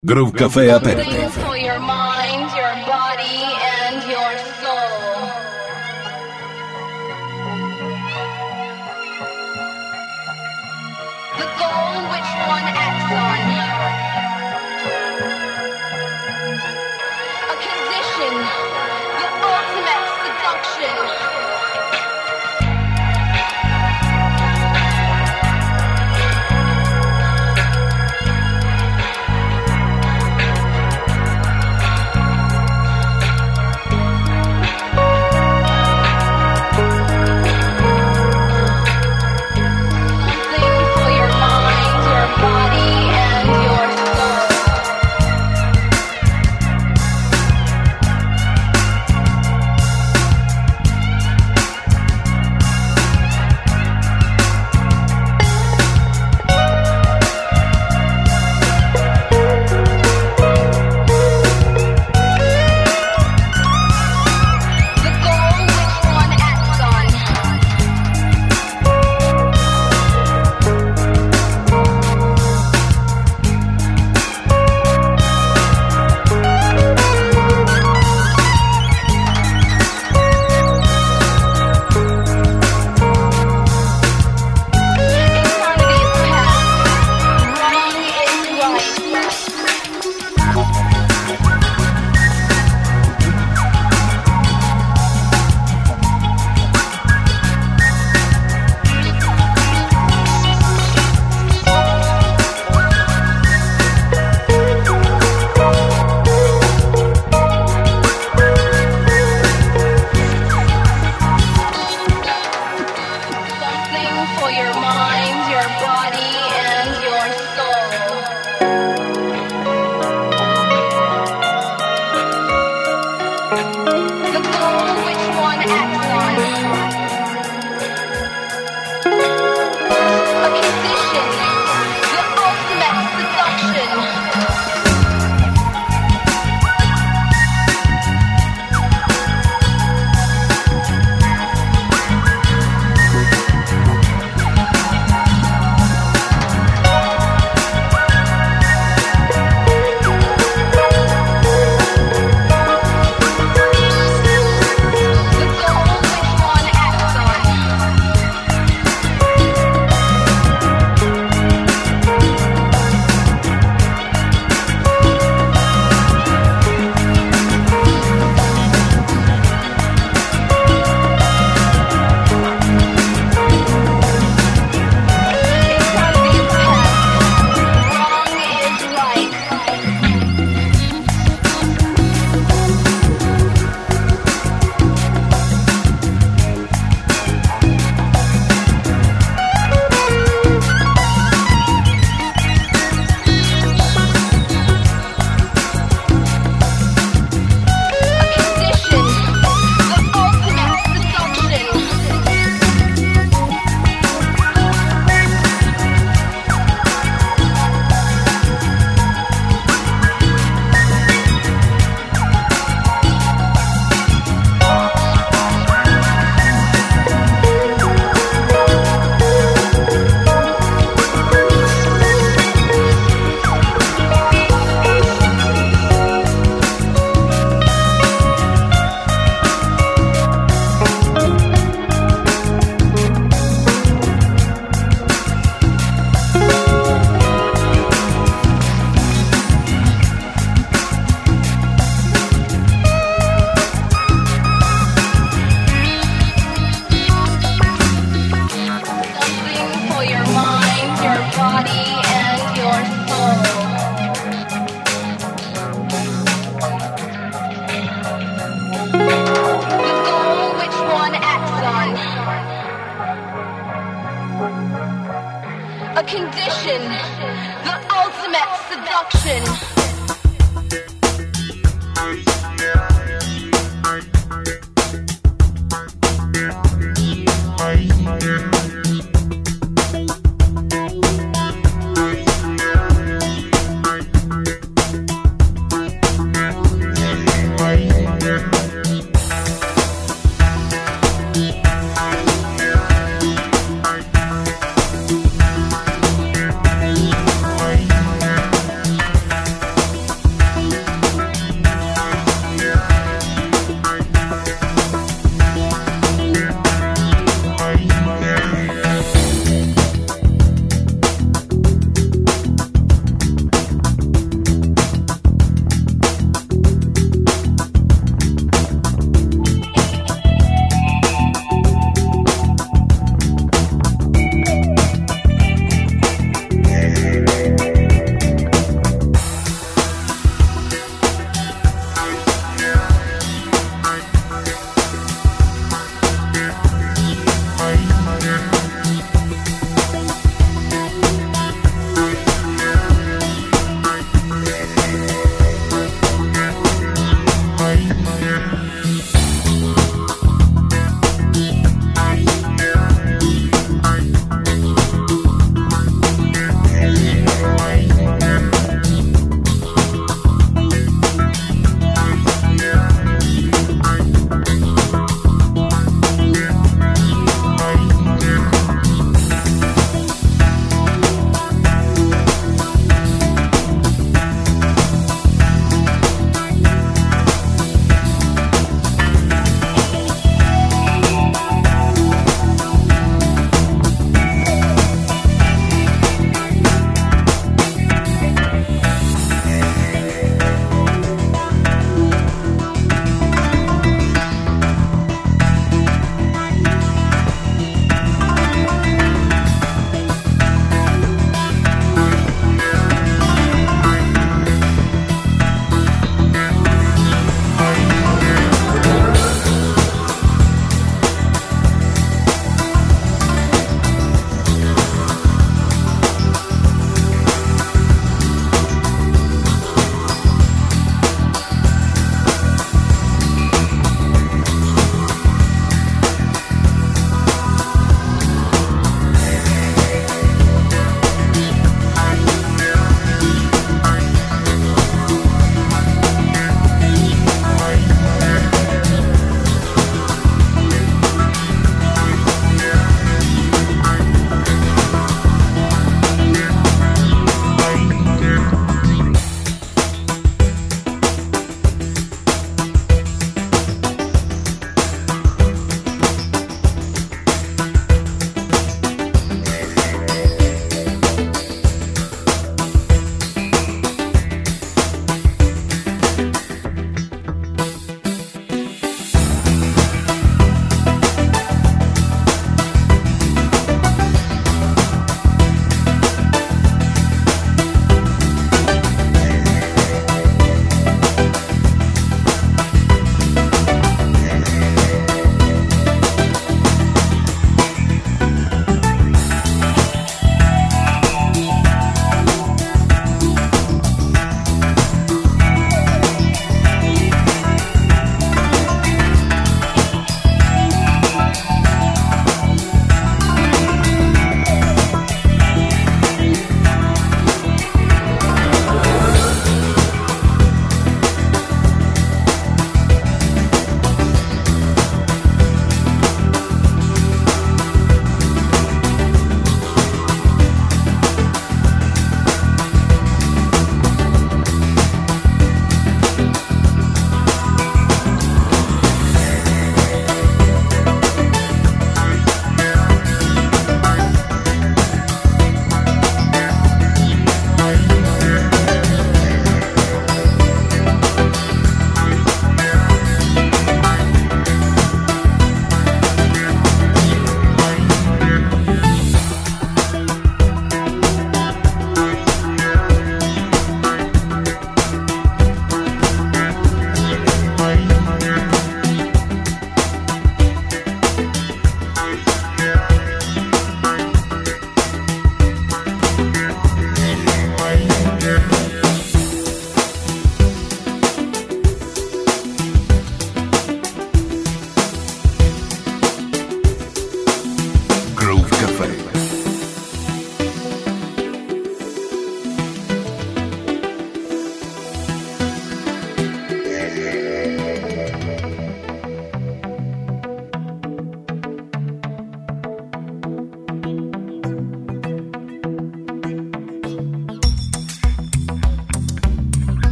Groove Café Aperitif.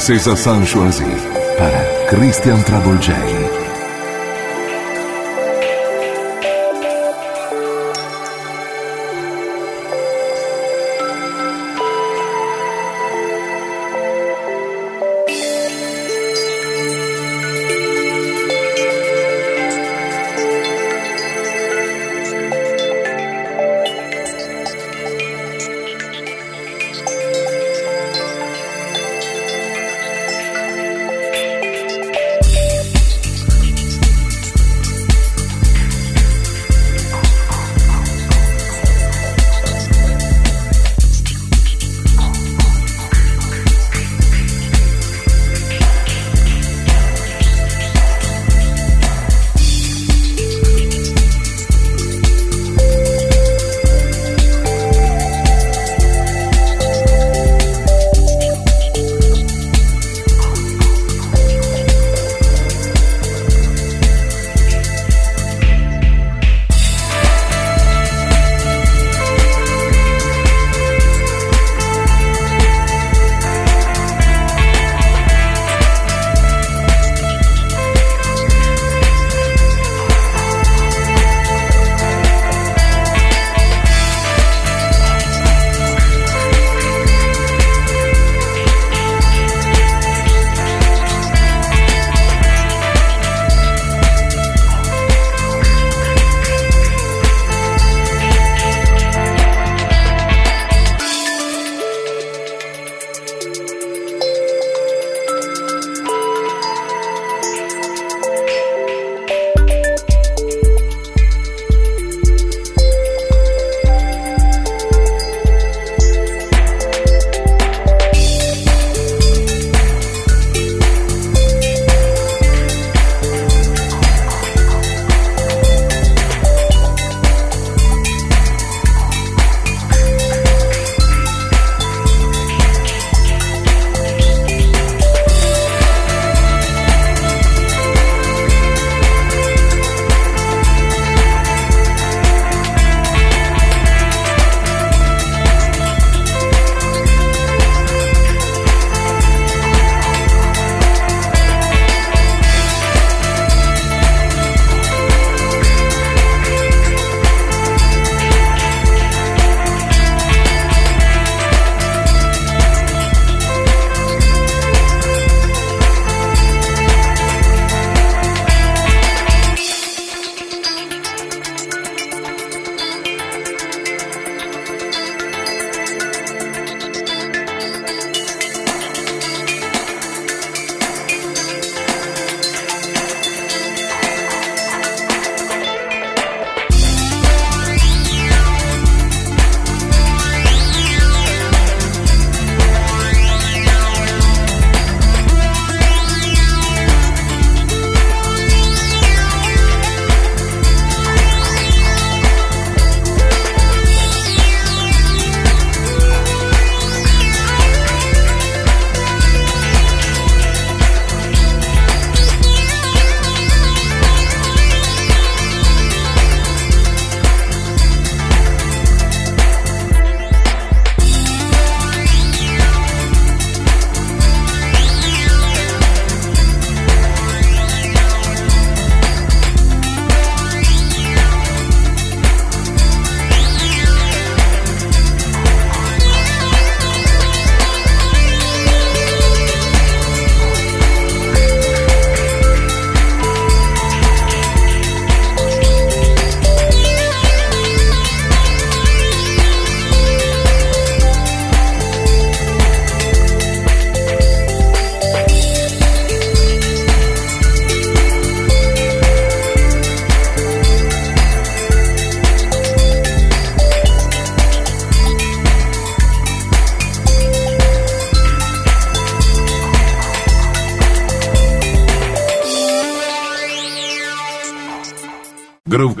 César Sancho Sanchoisie para Christian Travolgei.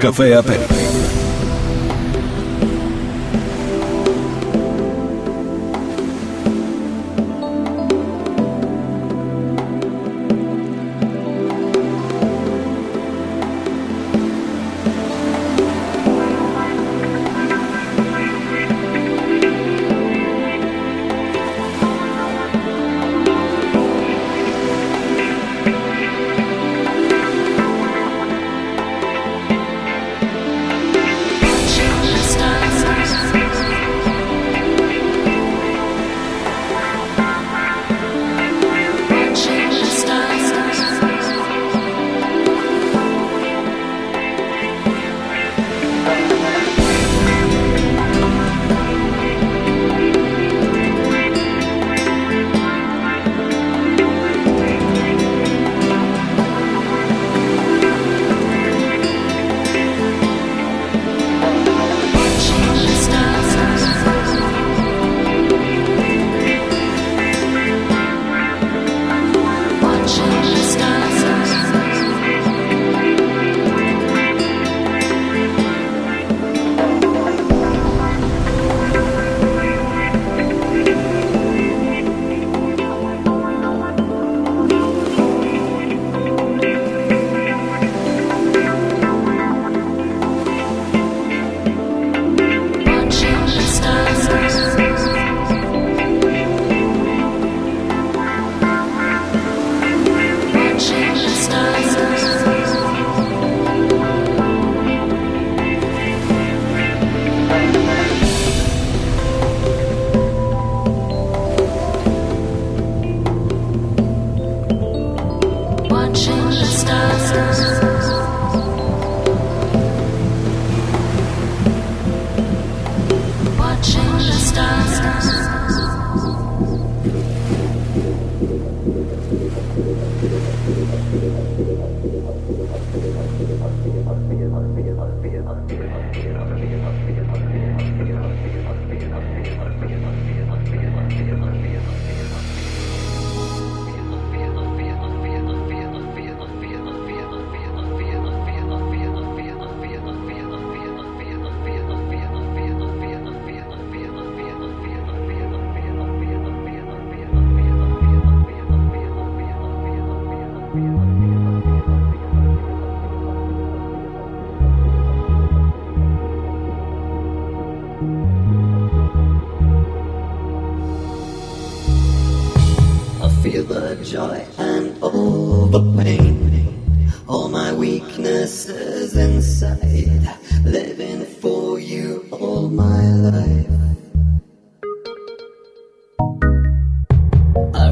Café Aperti.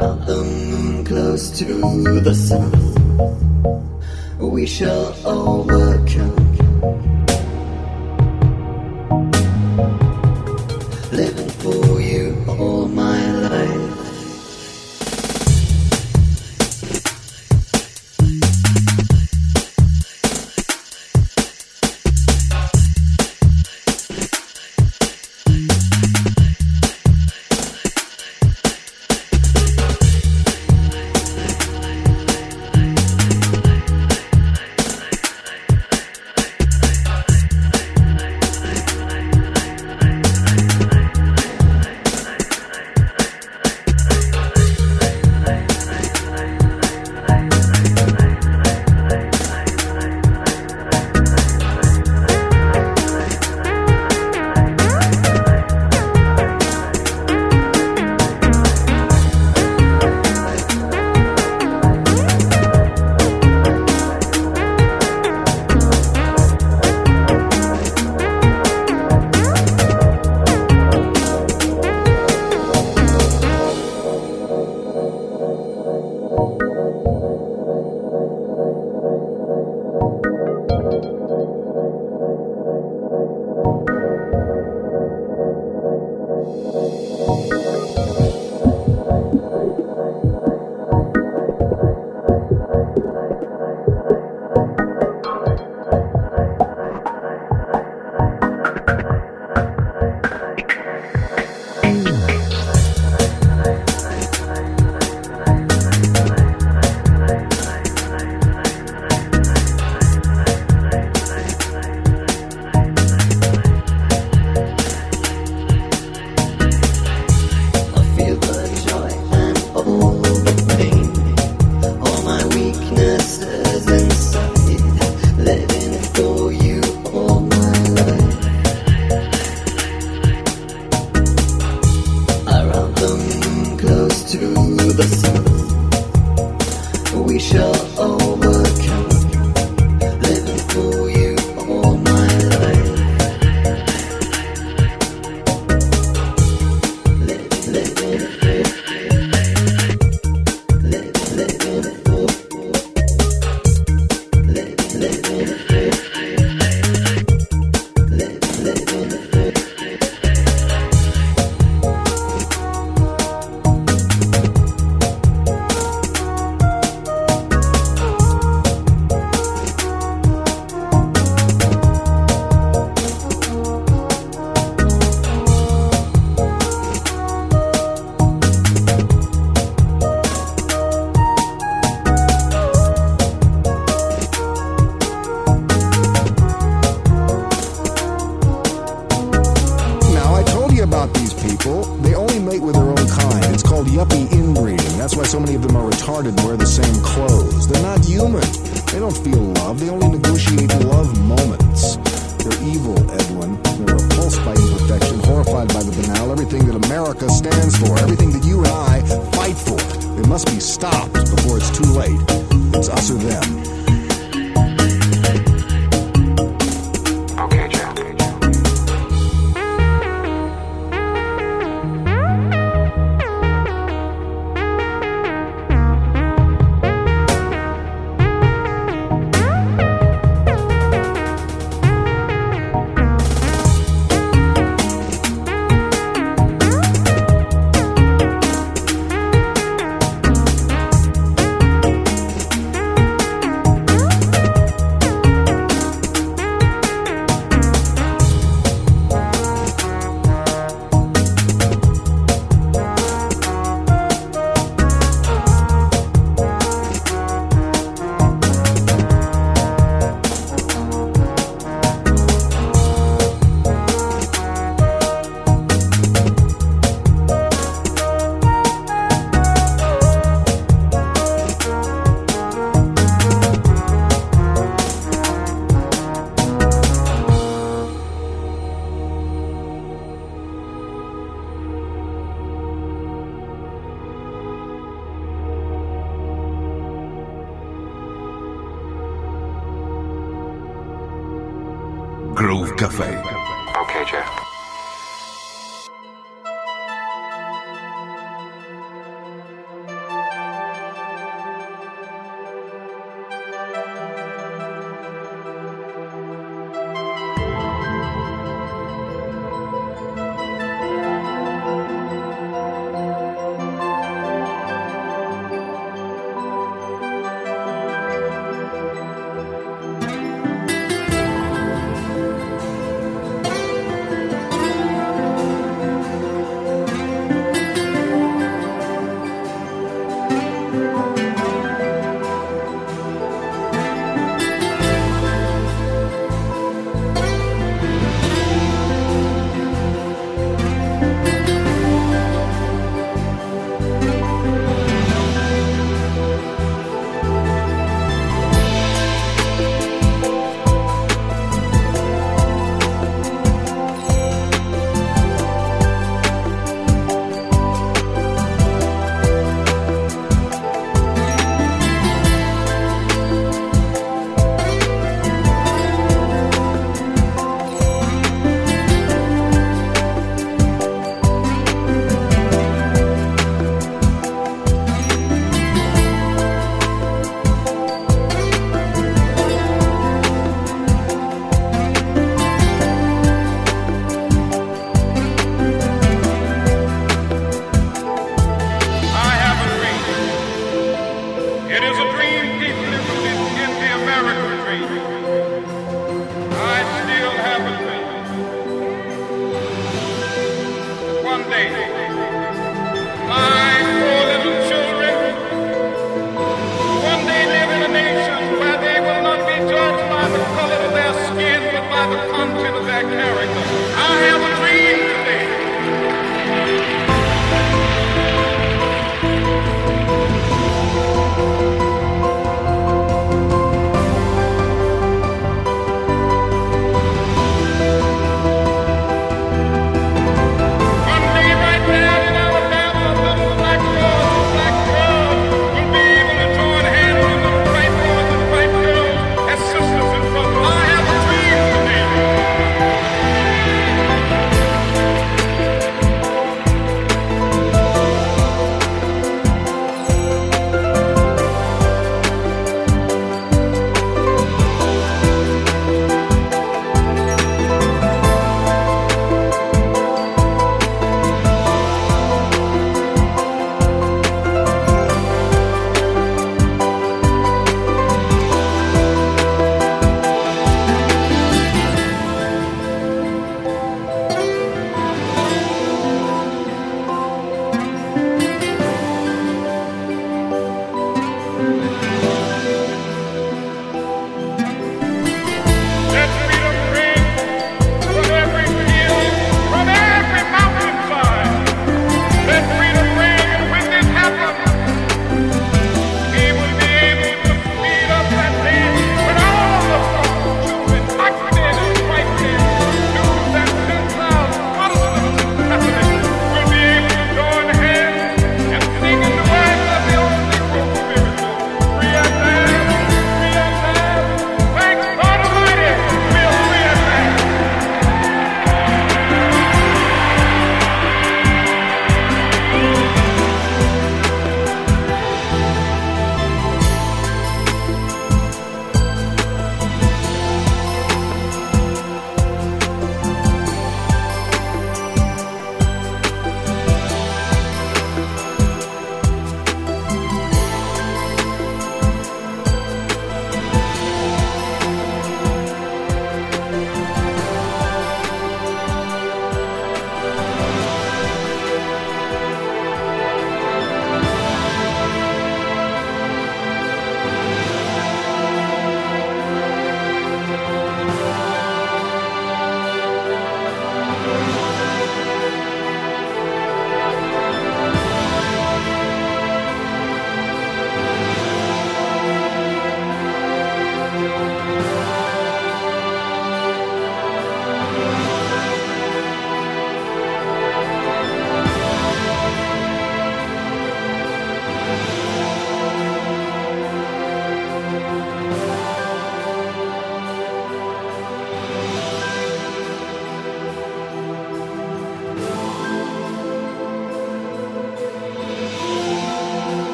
around the moon, close to the sun, we shall overcome. evil, Edwin. They're repulsed by imperfection, horrified by the banal, everything that America stands for, everything that you and I fight for. It must be stopped before it's too late. It's us or them.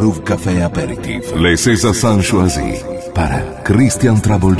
Groove Café Aperitif. Les César San Choisi. Para Christian Trouble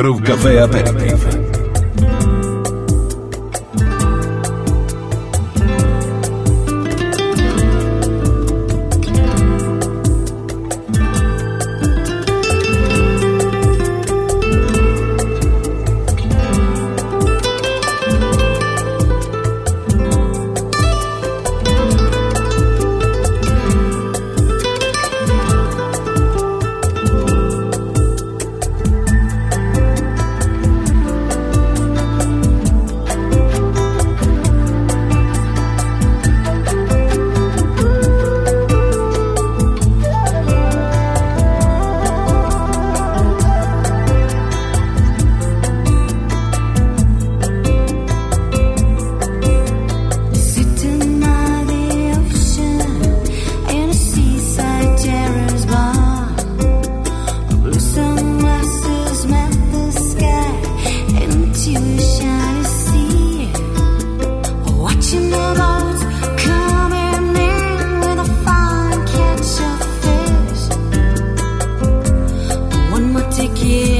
Groove Café Aperitif. que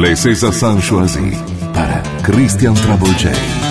Le César Sanchoisi para Christian Travolgeri.